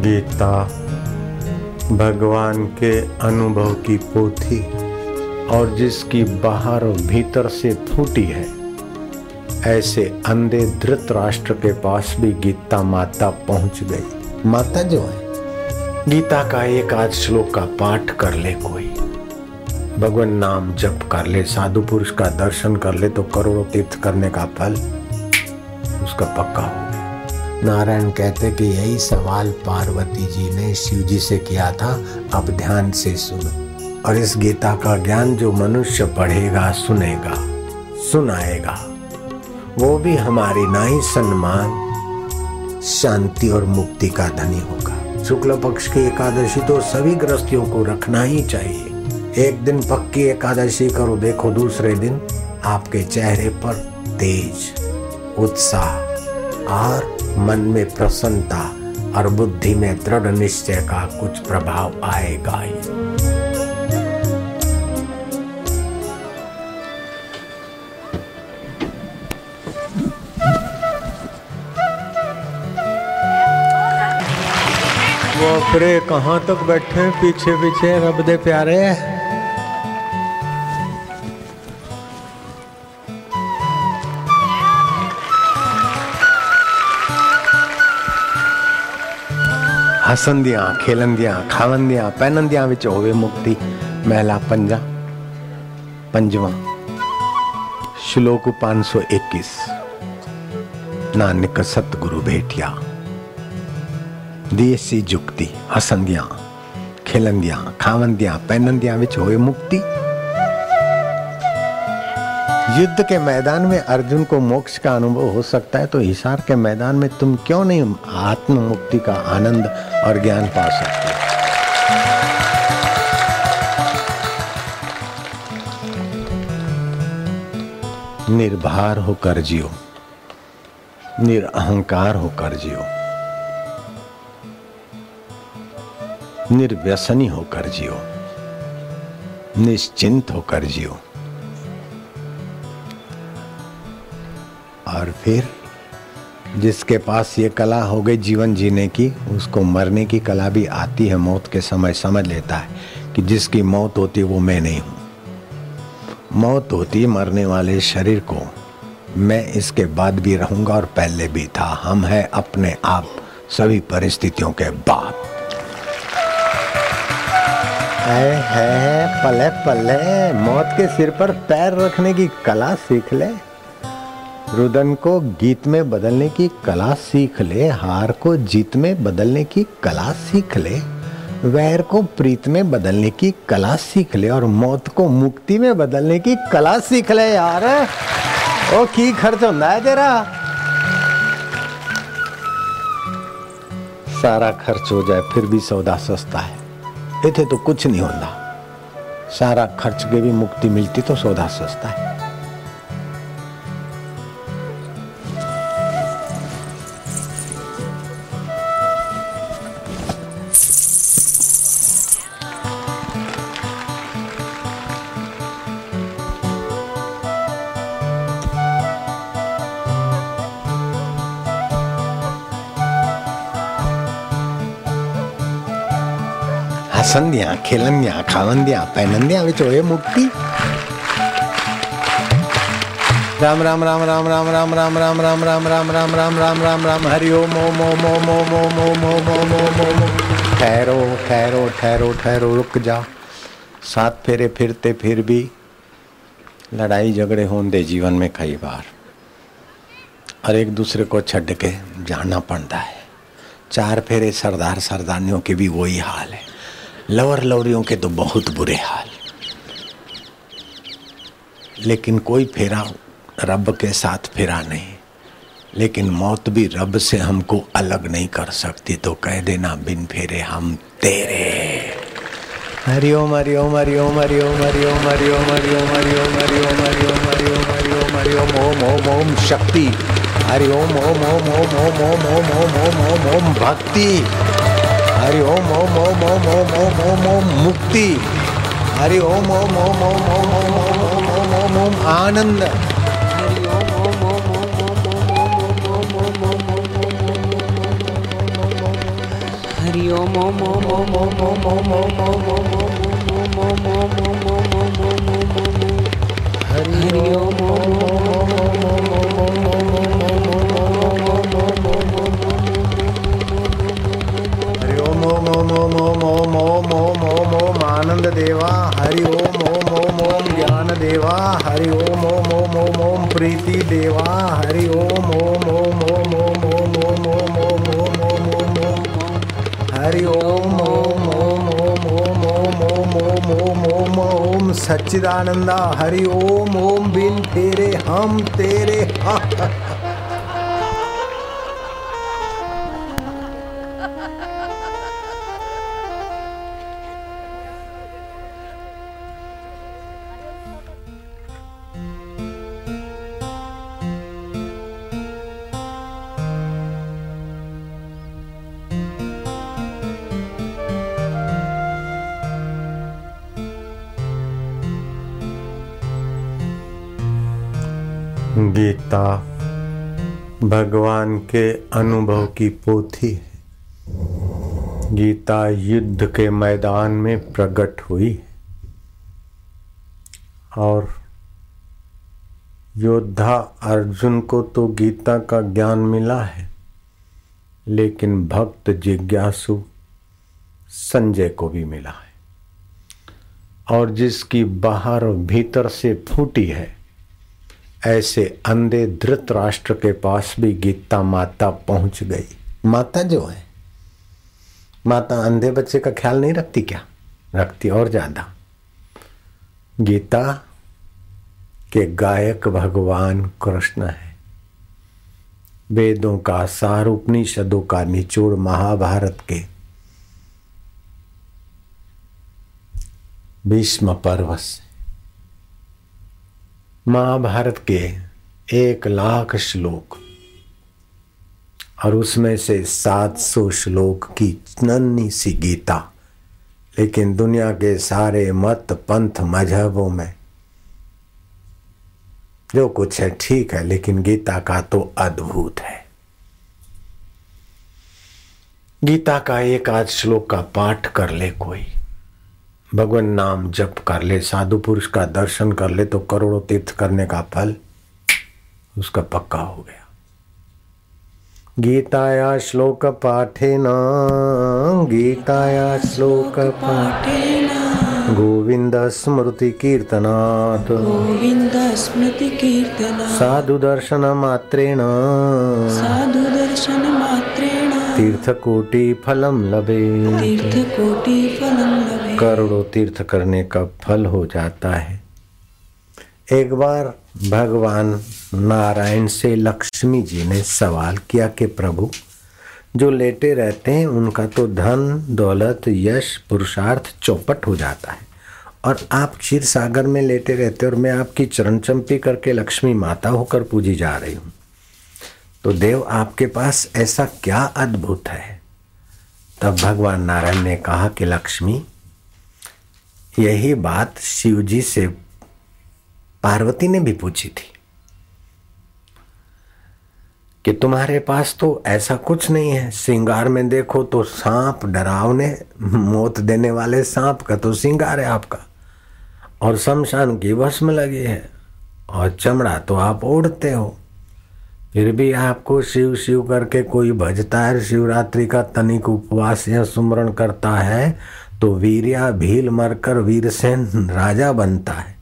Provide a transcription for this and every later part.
गीता भगवान के अनुभव की पोथी और जिसकी बाहर और भीतर से फूटी है ऐसे अंधे धृत राष्ट्र के पास भी गीता माता पहुँच गई। माता जो है। गीता का एक आध श्लोक का पाठ कर ले कोई। भगवान नाम जप कर ले साधु पुरुष का दर्शन कर ले तो करोड़ों तीर्थ करने का फल उसका पक्का हो गया नारायण कहते कि यही सवाल पार्वती जी ने शिव जी से किया था। अब ध्यान से सुनो। और इस गीता का ज्ञान जो मनुष्य पढ़ेगा, सुनेगा, सुनाएगा, वो भी हमारी नाई सम्मान, शांति और मुक्ति का धनी होगा। शुक्ल पक्ष की एकादशी तो सभी ग्रस्तियों को रखना ही चाहिए। एक दिन पक्की एकादशी करो, देखो दूसरे दिन आपके चेहरे पर तेज, उत्साह और मन में प्रसन्नता और बुद्धि में दृढ़ निश्चय का कुछ प्रभाव आएगा ही। बापरे कहाँ तक बैठे पीछे पीछे रब दे प्यारे। ਹਸੰਦਿਆਂ ਖੇਲੰਦਿਆਂ ਖਾਵੰਦਿਆਂ ਪਹਿਨੰਦਿਆਂ ਵਿੱਚ ਹੋਵੇ ਮੁਕਤੀ, ਮਹਿਲਾ ਪੰਜਾ, ਪੰਜਵਾਂ श्लोक 521 नानक सतगुरु भेटिया देसी जुक्ति हसंदिया खिलंदिया खावंदिया पहनंदिया विच होए मुक्ति युद्ध के मैदान में अर्जुन को मोक्ष का अनुभव हो सकता है तो हिसार के मैदान में तुम क्यों नहीं आत्म मुक्ति का आनंद और ज्ञान पा सकते निर्भर होकर जियो, निरअहकार होकर जियो, निर्व्यसनी होकर जियो, निश्चिंत होकर जियो। और फिर जिसके पास ये कला हो गई जीवन जीने की उसको मरने की कला भी आती है मौत के समय समझ लेता है कि जिसकी मौत होती है वो मैं नहीं हूँ। मौत होती मरने वाले शरीर को। मैं इसके बाद भी रहूँगा और पहले भी था। हम हैं अपने आप सभी परिस्थितियों के है, है पले पले मौत के सिर पर पैर रखने की कला सीख ले। रुदन को गीत में बदलने की कला सीख ले, हार को जीत में बदलने की कला सीख ले, वैर को प्रीत में बदलने की कला सीख ले और मौत को मुक्ति में बदलने की कला सीख ले यार। ओ, की खर्च होता है तेरा? सारा खर्च हो जाए, फिर भी सौदा सस्ता है। इथे तो कुछ नहीं होता। सारा खर्च के भी मुक्ति मिलती तो सौदा सस्ता है। हसंदियाँ खेलंदियाँ खावंदियाँ पहनंदियाँ विच होए मुक्ति राम राम राम राम राम राम राम राम राम राम राम राम राम राम राम राम हरि ओम ओम ओम ओम ओम ओम ओम ओम ओम ओम ओम ठहरो ठहरो ठहरो ठहरो रुक जा सात फेरे फिरते फिर भी लड़ाई झगड़े होंदे जीवन में कई बार और एक दूसरे को छड़ के जाना पड़ता है चार फेरे सरदार सरदारियों के भी वही हाल है लवर लवरियों के तो बहुत बुरे हाल लेकिन कोई फेरा रब के साथ फेरा नहीं लेकिन मौत भी रब से हमको अलग नहीं कर सकती तो कह देना बिन फेरे हम तेरे हरिओम हरिओम हरिओम हरिओम हरिओम हरिओम हरिओम हरिओम हरिओम हरिओम हरिओम हरिओम हरिओम ओम ओम ओम शक्ति हरिओम ओम ओम ओम ओम ओम ओम ओम ओम ओम ओम भक्ति हरि ओम ओम ओम ओम ओम ओम ओम ओम मुक्ति हरि ओम ओम ओम ओम ओम ओम ओम ओम ओम ओम ओम आनंद हरि आनंद देवा हरि ओम ओम ओम ओम ज्ञान देवा हरि ओम ओम ओम ओम ओम प्रीति देवा हरि ओम ओम ओम ओम ओम ओम ओम ओम ओम ओम ओम ओम ओम हरि ओम ओम ओम ओम ओम ओम ओम ओम ओम ओम ओम सच्चिदानंदा हरि ओम ओम बिन तेरे हम तेरे गीता भगवान के अनुभव की पोथी है। गीता युद्ध के मैदान में प्रकट हुई है। और योद्धा अर्जुन को तो गीता का ज्ञान मिला है, लेकिन भक्त जिज्ञासु संजय को भी मिला है। और जिसकी बाहर भीतर से फूटी है ऐसे अंधे धृत राष्ट्र के पास भी गीता माता पहुँच गई। माता जो है, माता अंधे बच्चे का ख्याल नहीं रखती क्या? रखती और ज़्यादा। गीता के गायक भगवान कृष्ण है। वेदों का सार, उपनिषदों का निचोड़ महाभारत के भीष्म पर्व से। महाभारत के एक लाख श्लोक। और उसमें से सात सौ श्लोक की नन्ही सी गीता। लेकिन दुनिया के सारे मत पंथ मजहबों में जो कुछ है ठीक है, लेकिन गीता का तो अद्भुत है। गीता का एक आध श्लोक का पाठ कर ले कोई। भगवान नाम जप कर ले साधु पुरुष का दर्शन कर ले तो करोड़ों तीर्थ करने का फल उसका पक्का हो गया। गीताया श्लोक पाठेन गीताया श्लोक पाठेन। गोविंद स्मृति कीर्तनात्। गोविन्द स्मृतिकीर्तना साधु दर्शन मात्रेण। साधुदर्शनमात्रेण तीर्थकोटि फलम लभे तीर्थकोटिफलं लभे करोड़ों तीर्थ करने का फल हो जाता है। एक बार भगवान नारायण से लक्ष्मी जी ने सवाल किया कि प्रभु, जो लेटे रहते हैं, उनका तो धन, दौलत, यश, पुरुषार्थ चौपट हो जाता है। और आप क्षीर सागर में लेटे रहते और मैं आपकी चरण चंपी करके लक्ष्मी माता होकर पूजी जा रही हूँ। तो देव, आपके पास ऐसा क्या अद्भुत है? तब भगवान नारायण ने कहा कि लक्ष्मी यही बात शिव जी से पार्वती ने भी पूछी थी कि तुम्हारे पास तो ऐसा कुछ नहीं है। श्रृंगार में देखो तो सांप डरावने मौत देने वाले सांप का तो श्रृंगार है आपका। और शमशान की भस्म लगी है। और चमड़ा तो आप ओढ़ते हो। फिर भी आपको शिव शिव करके कोई भजता है? शिवरात्रि का तनिक उपवास या सुमरण करता है? तो वीरिया भील मरकर वीरसेन राजा बनता है।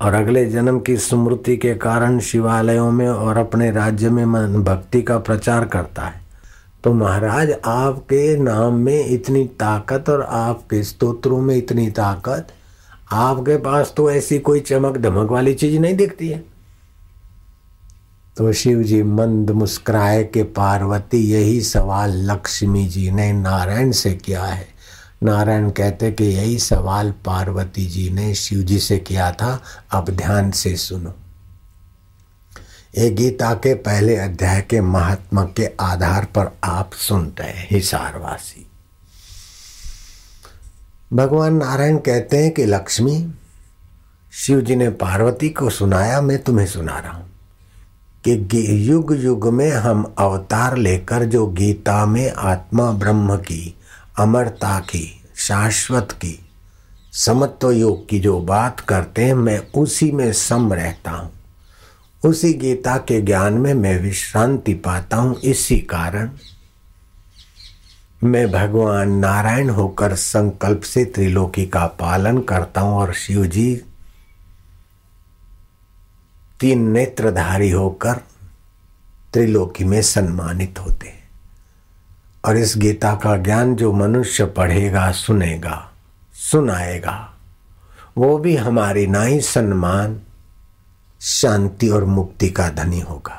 और अगले जन्म की स्मृति के कारण शिवालयों में और अपने राज्य में मन भक्ति का प्रचार करता है। तो महाराज, आपके नाम में इतनी ताकत और आपके स्तोत्रों में इतनी ताकत, आपके पास तो ऐसी कोई चमक धमक वाली चीज़ नहीं दिखती है। तो शिव जी मंद मुस्कुराए के पार्वती, यही सवाल लक्ष्मी जी ने नारायण से किया है। नारायण कहते कि यही सवाल पार्वती जी ने शिव जी से किया था। अब ध्यान से सुनो। ये गीता के पहले अध्याय के महात्मा के आधार पर आप सुनते हैं, हिसारवासी। भगवान नारायण कहते हैं कि लक्ष्मी, शिव जी ने पार्वती को सुनाया, मैं तुम्हें सुना रहा हूँ कि युग युग में हम अवतार लेकर जो गीता में आत्मा ब्रह्म की अमरता की, शाश्वत की, समत्व योग की जो बात करते हैं, मैं उसी में सम रहता हूँ। उसी गीता के ज्ञान में मैं विश्रांति पाता हूँ। इसी कारण मैं भगवान नारायण होकर संकल्प से त्रिलोकी का पालन करता हूँ और शिव जी तीन नेत्रधारी होकर त्रिलोकी में सम्मानित होते हैं। और इस गीता का ज्ञान जो मनुष्य पढ़ेगा, सुनेगा, सुनाएगा, वो भी हमारी ना ही सम्मान, शांति और मुक्ति का धनी होगा।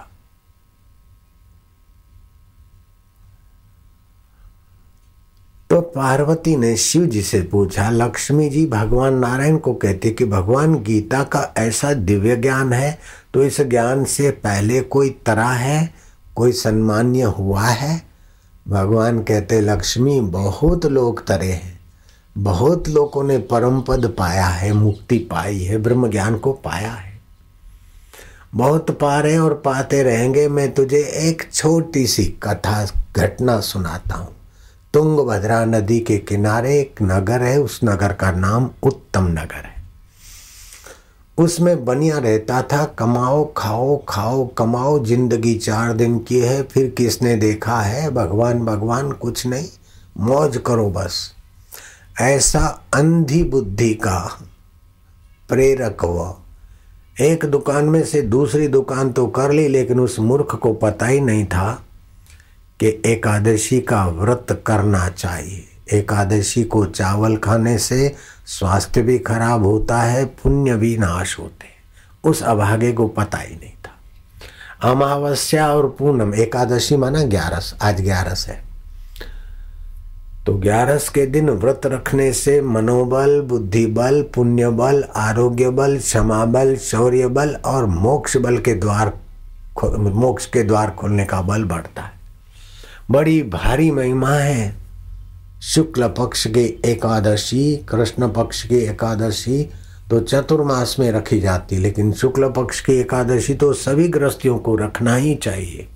तो पार्वती ने शिव जी से पूछा, लक्ष्मी जी, भगवान नारायण को कहते कि भगवान, गीता का ऐसा दिव्य ज्ञान है तो इस ज्ञान से पहले कोई तरह है, कोई सम्मान्य हुआ है? भगवान कहते, लक्ष्मी, बहुत लोग तरे हैं। बहुत लोगों ने परम पद पाया है, मुक्ति पाई है, ब्रह्म ज्ञान को पाया है। बहुत पा रहे और पाते रहेंगे, मैं तुझे एक छोटी सी कथा, घटना सुनाता हूँ। तुंगभद्रा नदी के किनारे एक नगर है, उस नगर का नाम उत्तम नगर है। उसमें बनिया रहता था, कमाओ, खाओ खाओ, कमाओ, ज़िंदगी चार दिन की है, फिर किसने देखा है? भगवान भगवान, कुछ नहीं, मौज करो बस। ऐसा अंधी बुद्धि का प्रेरक हुआ एक दुकान में से दूसरी दुकान तो कर ली, लेकिन उस मूर्ख को पता ही नहीं था कि एकादशी का व्रत करना चाहिए। एकादशी को चावल खाने से स्वास्थ्य भी खराब होता है, पुण्य भी नाश होते हैं। उस अभागे को पता ही नहीं था। अमावस्या और पूनम, एकादशी माना ग्यारस, आज ग्यारस है। तो ग्यारस के दिन व्रत रखने से मनोबल बुद्धि बल पुण्य बल आरोग्य बल क्षमा बल शौर्य बल और मोक्ष बल के द्वार मोक्ष के द्वार खोलने का बल बढ़ता है। बड़ी भारी महिमा है। शुक्ल पक्ष की एकादशी, कृष्ण पक्ष की एकादशी तो चतुर्मास में रखी जाती, लेकिन शुक्ल पक्ष की एकादशी तो सभी ग्रस्तियों को रखना ही चाहिए।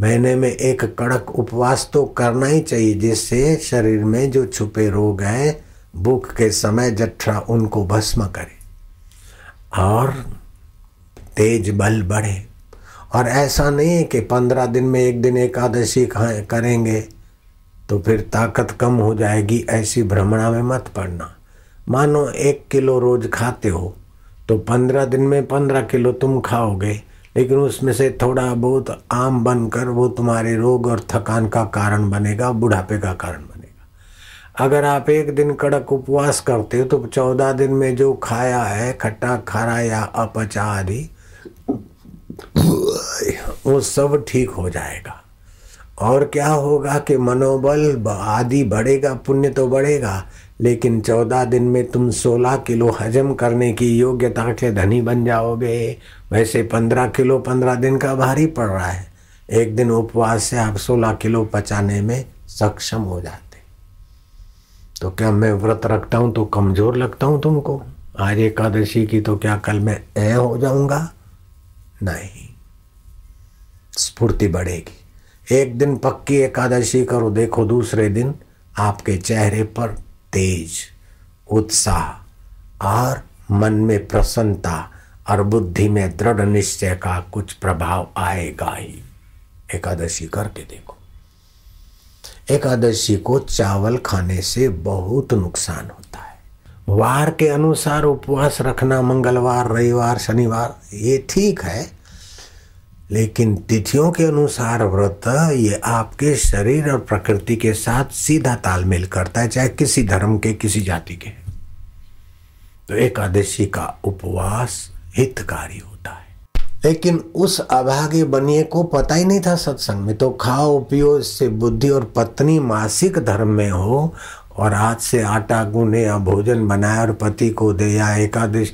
महीने में एक कड़क उपवास तो करना ही चाहिए, जिससे शरीर में जो छुपे रोग हैं, भूख के समय जठरा उनको भस्म करे और तेज बल बढ़े। और ऐसा नहीं है कि पंद्रह दिन में एक दिन एकादशी करेंगे। तो फिर ताकत कम हो जाएगी, ऐसी भ्रमणा में मत पड़ना। मानो एक किलो रोज खाते हो तो पंद्रह दिन में पंद्रह किलो तुम खाओगे, लेकिन उसमें से थोड़ा बहुत आम बनकर वो तुम्हारे रोग और थकान का कारण बनेगा, बुढ़ापे का कारण बनेगा। अगर आप एक दिन कड़क उपवास करते हो तो चौदह दिन में जो खाया है, खट्टा, खारा या अपचा आदि वो सब ठीक हो जाएगा। और क्या होगा कि मनोबल आदि बढ़ेगा, पुण्य तो बढ़ेगा, लेकिन चौदह दिन में तुम सोलह किलो हजम करने की योग्यता के धनी बन जाओगे। वैसे पंद्रह किलो पंद्रह दिन का भारी पड़ रहा है। एक दिन उपवास से आप सोलह किलो पचाने में सक्षम हो जाते। तो क्या मैं व्रत रखता हूँ तो कमज़ोर लगता हूँ तुमको? आज एकादशी की तो क्या कल मैं ए हो जाऊँगा? नहीं। स्फूर्ति बढ़ेगी। एक दिन पक्की एकादशी करो, देखो दूसरे दिन आपके चेहरे पर तेज उत्साह और मन में प्रसन्नता और बुद्धि में दृढ़ निश्चय का कुछ प्रभाव आएगा ही। एकादशी करके देखो। एकादशी को चावल खाने से बहुत नुकसान होता है। वार के अनुसार उपवास रखना मंगलवार, रविवार, शनिवार, ये ठीक है लेकिन तिथियों के अनुसार व्रत ये आपके शरीर और प्रकृति के साथ सीधा तालमेल करता है, चाहे किसी धर्म के, किसी जाति के। तो एकादशी का उपवास हितकारी होता है। लेकिन उस अभागे बनिए को पता ही नहीं था सत्संग में। तो खाओ, पियो, इससे बुद्धि और पत्नी मासिक धर्म में हो और हाथ से आटा गूंदे या भोजन बनाए और पति को दे या एकादश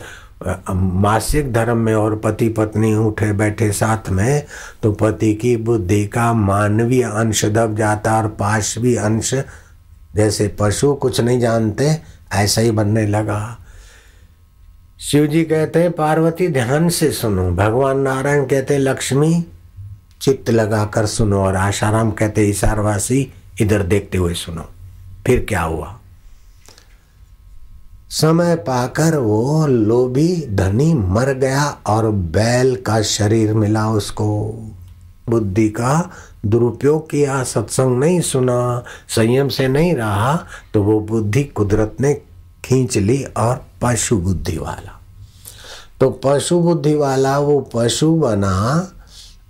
मासिक धर्म में और पति पत्नी उठे बैठे साथ में तो पति की बुद्धि का मानवीय अंश दब जाता और पाशवी अंश, जैसे पशु कुछ नहीं जानते, ऐसा ही बनने लगा। शिव जी कहते हैं पार्वती, ध्यान से सुनो। भगवान नारायण कहते, लक्ष्मी, चित्त लगाकर सुनो और आशाराम कहते, ईशारवासी, इधर देखते हुए सुनो। फिर क्या हुआ? समय पाकर वो लोभी धनी मर गया और बैल का शरीर मिला उसको। बुद्धि का दुरुपयोग किया, सत्संग नहीं सुना, संयम से नहीं रहा तो वो बुद्धि कुदरत ने खींच ली और पशु बुद्धि वाला। तो पशु बुद्धि वाला वो पशु बना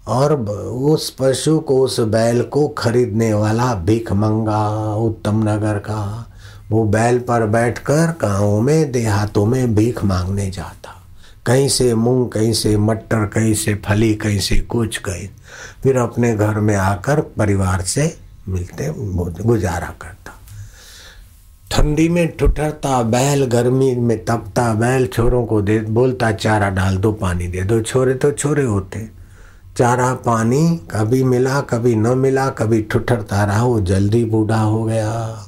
और उस पशु को, उस बैल को खरीदने वाला भीख मंगा, उत्तम नगर का। वो बैल पर बैठकर गाँव में, देहातों में भीख मांगने जाता। कहीं से मूंग, कहीं से मटर, कहीं से फली, कहीं से कुछ, कहीं। फिर अपने घर में आकर परिवार से मिलते, गुजारा करता। ठंडी में ठुठरता, बैल गर्मी में तपता, बैल छोरों को दे, बोलता, चारा डाल दो, पानी दे दो। छोरे तो छोरे होते। चारा, पानी कभी मिला, कभी न मिला, कभी ठुठरता रहा, वो जल्दी बूढ़ा हो गया।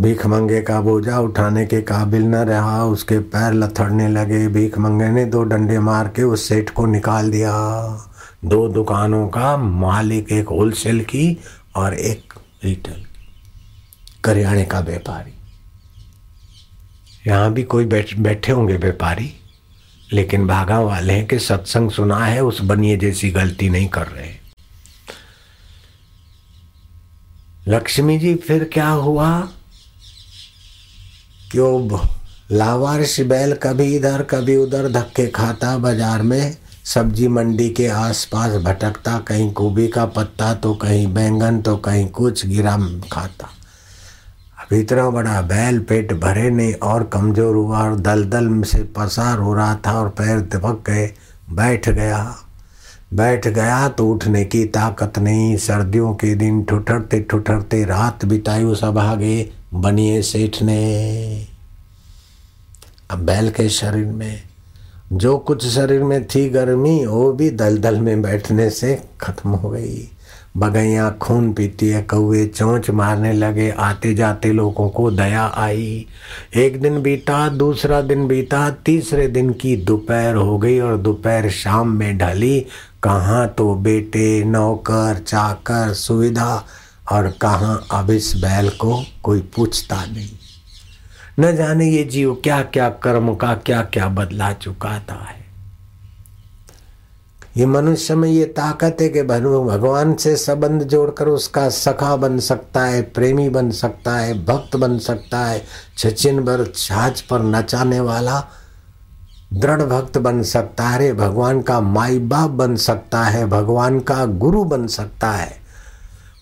भीख मंगे का बोझा उठाने के काबिल न रहा, उसके पैर लथड़ने लगे। भीख मंगे ने दो डंडे मार के उस सेठ को निकाल दिया। दो दुकानों का मालिक एक होलसेल की और एक रिटेल करियाने का व्यापारी। यहाँ भी कोई बैठ, बैठे होंगे व्यापारी, लेकिन भागा वाले हैं कि सत्संग सुना है, उस बनिए जैसी गलती नहीं कर रहे लक्ष्मी जी, फिर क्या हुआ? कि वो लावारिश बैल कभी इधर, कभी उधर धक्के खाता बाज़ार में। सब्ज़ी मंडी के आसपास भटकता कहीं गोभी का पत्ता तो कहीं बैंगन तो कहीं कुछ गिरा खाता। अब इतना बड़ा बैल पेट भरे नहीं और कमज़ोर हुआ और दलदल से पसार हो रहा था और पैर दबक गए, बैठ गया। बैठ गया तो उठने की ताकत नहीं, सर्दियों के दिन ठुठरते ठुठरते रात बिताई उस अभागे बनिए सेठ ने। अब बैल के शरीर में, जो कुछ शरीर में थी गर्मी, वो भी दलदल में बैठने से खत्म हो गई। बगैया खून पीती है कौए चोंच मारने लगे आते जाते लोगों को दया आई। एक दिन बीता, दूसरा दिन बीता, तीसरे दिन की दोपहर हो गई और दोपहर शाम में ढली। कहाँ तो बेटे, नौकर, चाकर, सुविधा और कहाँ अब इस बैल को कोई पूछता नहीं। न जाने ये जीव क्या क्या कर्म का क्या क्या बदला चुकाता है। ये मनुष्य में ये ताकत है कि भगवान से संबंध जोड़कर उसका सखा बन सकता है, प्रेमी बन सकता है, भक्त बन सकता है, छचिन भर छाछ पर नचाने वाला दृढ़ भक्त बन सकता है। भगवान का माई बाप बन सकता है, भगवान का गुरु बन सकता है।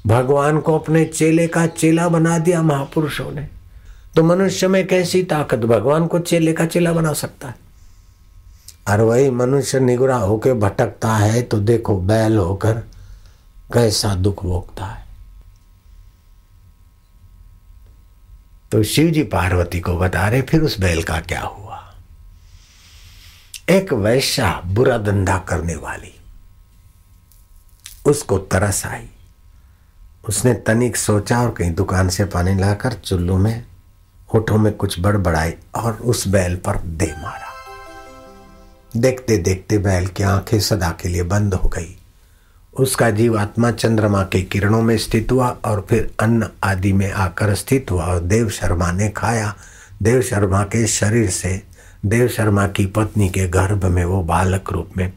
भगवान को अपने चेले का चेला बना दिया महापुरुषों ने। तो मनुष्य में कैसी ताकत? भगवान को चेले का चेला बना सकता है। और वही मनुष्य निगुरा होकर भटकता है तो देखो बैल होकर कैसा दुख भोगता है। तो शिव जी पार्वती को बता रहे, फिर उस बैल का क्या हुआ? एक वैश्या बुरा धंधा करने वाली, उसको तरस आई। उसने तनिक सोचा और कहीं दुकान से पानी लाकर चुल्लू में, होठों में कुछ बड़बड़ाई और उस बैल पर दे मारा। देखते देखते बैल की आँखें सदा के लिए बंद हो गई। उसका जीव आत्मा चंद्रमा के किरणों में स्थित हुआ और फिर अन्न आदि में आकर स्थित हुआ और देव शर्मा ने खाया। देव शर्मा के शरीर से, देव शर्मा की पत्नी के गर्भ में वो बालक रूप में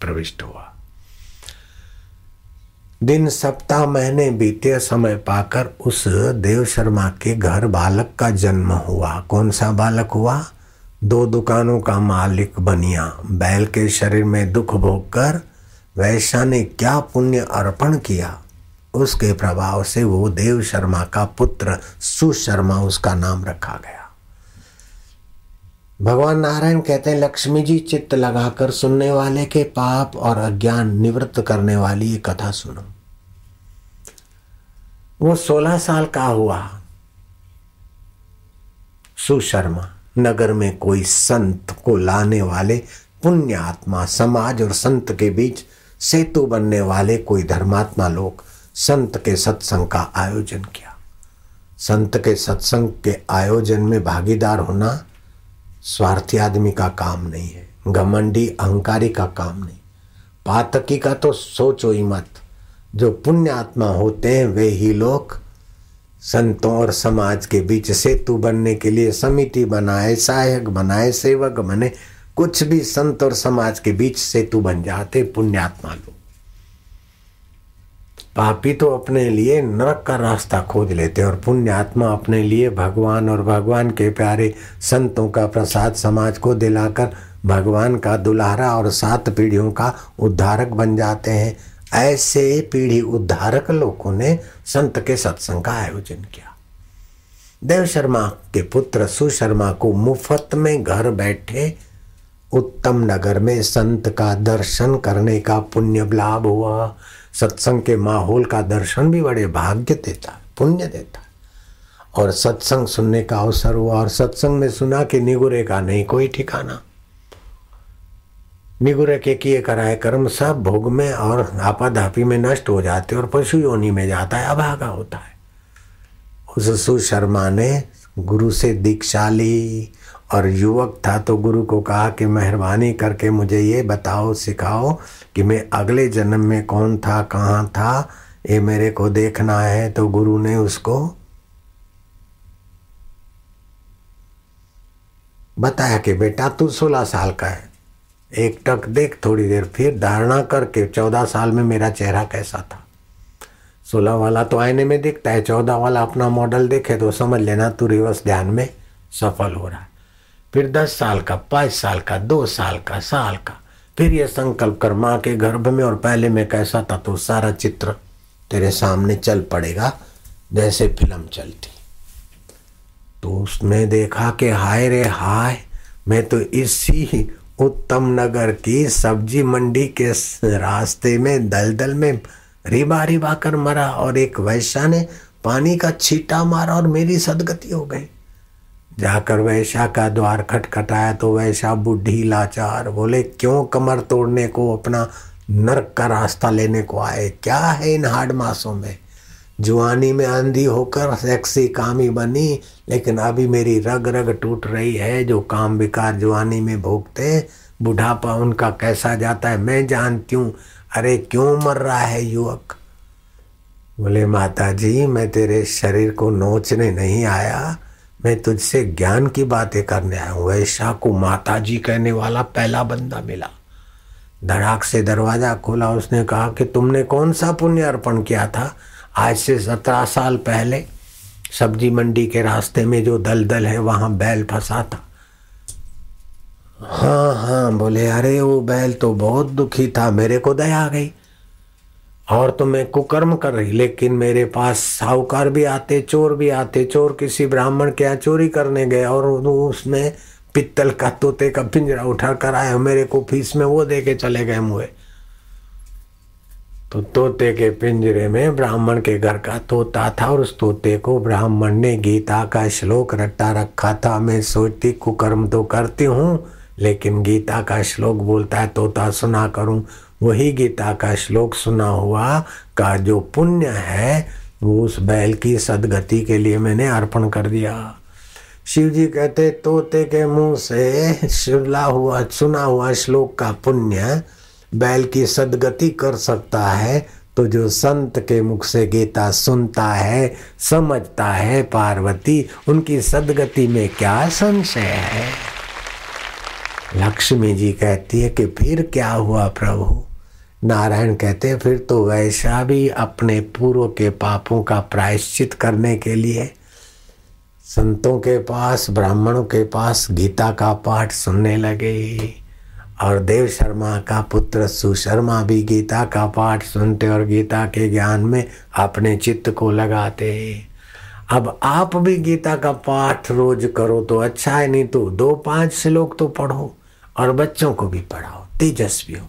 प्रविष्ट हुआ। दिन सप्ताह महीने बीते समय पाकर उस देव शर्मा के घर बालक का जन्म हुआ। कौन सा बालक हुआ? दो दुकानों का मालिक बनिया। बैल के शरीर में दुख भोग कर वैश्या ने क्या पुण्य अर्पण किया? उसके प्रभाव से वो देव शर्मा का पुत्र सुशर्मा उसका नाम रखा गया। भगवान नारायण कहते हैं, लक्ष्मी जी, चित्त लगाकर सुनने वाले के पाप और अज्ञान निवृत्त करने वाली ये कथा सुनो। वो सोलह साल का हुआ। सुशर्मा, नगर में कोई संत को लाने वाले पुण्य आत्मा समाज और संत के बीच सेतु बनने वाले कोई धर्मात्मा लोग संत के सत्संग का आयोजन किया। संत के सत्संग के आयोजन में भागीदार होना स्वार्थी आदमी का काम नहीं है, घमंडी, अहंकारी का काम नहीं। पातकी का तो सोचो ही मत। जो पुण्य आत्मा होते हैं, वे ही लोग संतों और समाज के बीच सेतु बनने के लिए समिति बनाए, सहायक बनाए, सेवक बने। कुछ भी संत और समाज के बीच सेतु बन जाते पुण्यात्मा लोग। पापी तो अपने लिए नरक का रास्ता खोज लेते और पुण्य आत्मा अपने लिए भगवान और भगवान के प्यारे संतों का प्रसाद समाज को दिलाकर भगवान का दुल्हारा और सात पीढ़ियों का उद्धारक बन जाते हैं। ऐसे पीढ़ी उद्धारक लोगों ने संत के सत्संग का आयोजन किया। देव शर्मा के पुत्र सुशर्मा को मुफ़्त में घर बैठे उत्तम नगर में संत का दर्शन करने का पुण्य लाभ हुआ। सत्संग के माहौल का दर्शन भी बड़े भाग्य देता, पुण्य देता। और सत्संग सुनने का अवसर हुआ और सत्संग में सुना कि निगुरे का नहीं कोई ठिकाना। निगुरे के किए कराए कर्म सब भोग में और आपाधापी में नष्ट हो जाते और पशु योनि में जाता है, अभागा होता है। उस सुशर्मा ने गुरु से दीक्षा ली और युवक था तो गुरु को कहा कि, मेहरबानी करके मुझे ये बताओ, सिखाओ कि मैं अगले जन्म में कौन था, कहाँ था, ये मेरे को देखना है। तो गुरु ने उसको बताया कि, बेटा, तू सोलह साल का है। एक टक देख थोड़ी देर फिर धारणा करके चौदह साल में मेरा चेहरा कैसा था। सोलह वाला तो आईने में दिखता है, चौदह वाला अपना मॉडल देखे तो समझ लेना तू रिवर्स ध्यान में सफल हो रहा है। फिर दस साल का पाँच साल का, दो साल का साल का, फिर ये संकल्प कर माँ के गर्भ में और पहले में कैसा था तो सारा चित्र तेरे सामने चल पड़ेगा, जैसे फ़िल्म चलती। तो उसने देखा कि हाय रे हाय, मैं तो इसी उत्तम नगर की सब्ज़ी मंडी के रास्ते में, दलदल में रिबा रिबा कर मरा और एक वैश्या ने पानी का छीटा मारा और मेरी सदगति हो गई। जाकर वैशा का द्वार खटखटाया तो वैशा बुढ़ी, लाचार, बोले, क्यों कमर तोड़ने को, अपना नरक का रास्ता लेने को आए? क्या है इन हाड मासों में? जुआनी में आंधी होकर सेक्सी कामी बनी, लेकिन अभी मेरी रग रग टूट रही है, जो काम विकार जुआनी में भोगते, बुढ़ापा उनका कैसा जाता है, मैं जानती हूँ। अरे क्यों मर रहा है युवक? बोले माता जी मैं तेरे शरीर को नोचने नहीं आया। मैं तुझसे ज्ञान की बातें करने आया हूँ। वैशा को माता जी कहने वाला पहला बंदा मिला। धड़ाक से दरवाज़ा खोला, उसने कहा कि तुमने कौन सा पुण्य अर्पण किया था? आज से सत्रह साल पहले सब्ज़ी मंडी के रास्ते में जो दलदल है, वहाँ बैल फंसा था। हाँ हाँ बोले, अरे, वो बैल तो बहुत दुखी था, मेरे को दया आ गई। और तो मैं कुकर्म कर रही, लेकिन मेरे पास साहूकार भी आते, चोर भी आते, चोर किसी ब्राह्मण के यहाँ चोरी करने गए, और उसने पित्तल का तोते का पिंजरा उठा कर आया, मेरे को फ़ीस में वो दे के चले गए मुए तो तोते के पिंजरे में ब्राह्मण के घर का तोता था और उस तोते को ब्राह्मण ने गीता का श्लोक रट्टा रखा था। मैं सोचती, कुकर्म तो करती हूँ, लेकिन गीता का श्लोक बोलता है, तोता सुना करूँ। वही गीता का श्लोक सुना हुआ का जो पुण्य है, वो उस बैल की सदगति के लिए मैंने अर्पण कर दिया। शिव जी कहते, तोते के मुँह से सुला हुआ, सुना हुआ श्लोक का पुण्य बैल की सदगति कर सकता है तो जो संत के मुख से गीता सुनता है, समझता है पार्वती, उनकी सदगति में क्या संशय है? लक्ष्मी जी कहती है कि फिर क्या हुआ प्रभु? नारायण कहते हैं, फिर तो वैसा भी अपने पूर्व के पापों का प्रायश्चित करने के लिए, संतों के पास, ब्राह्मणों के पास गीता का पाठ सुनने लगे। और देव शर्मा का पुत्र सुशर्मा भी गीता का पाठ सुनते और गीता के ज्ञान में अपने चित्त को लगाते। अब आप भी गीता का पाठ रोज करो तो अच्छा है, नहीं तो दो पाँच श्लोक तो पढ़ो और बच्चों को भी पढ़ाओ, तेजस्वी हो।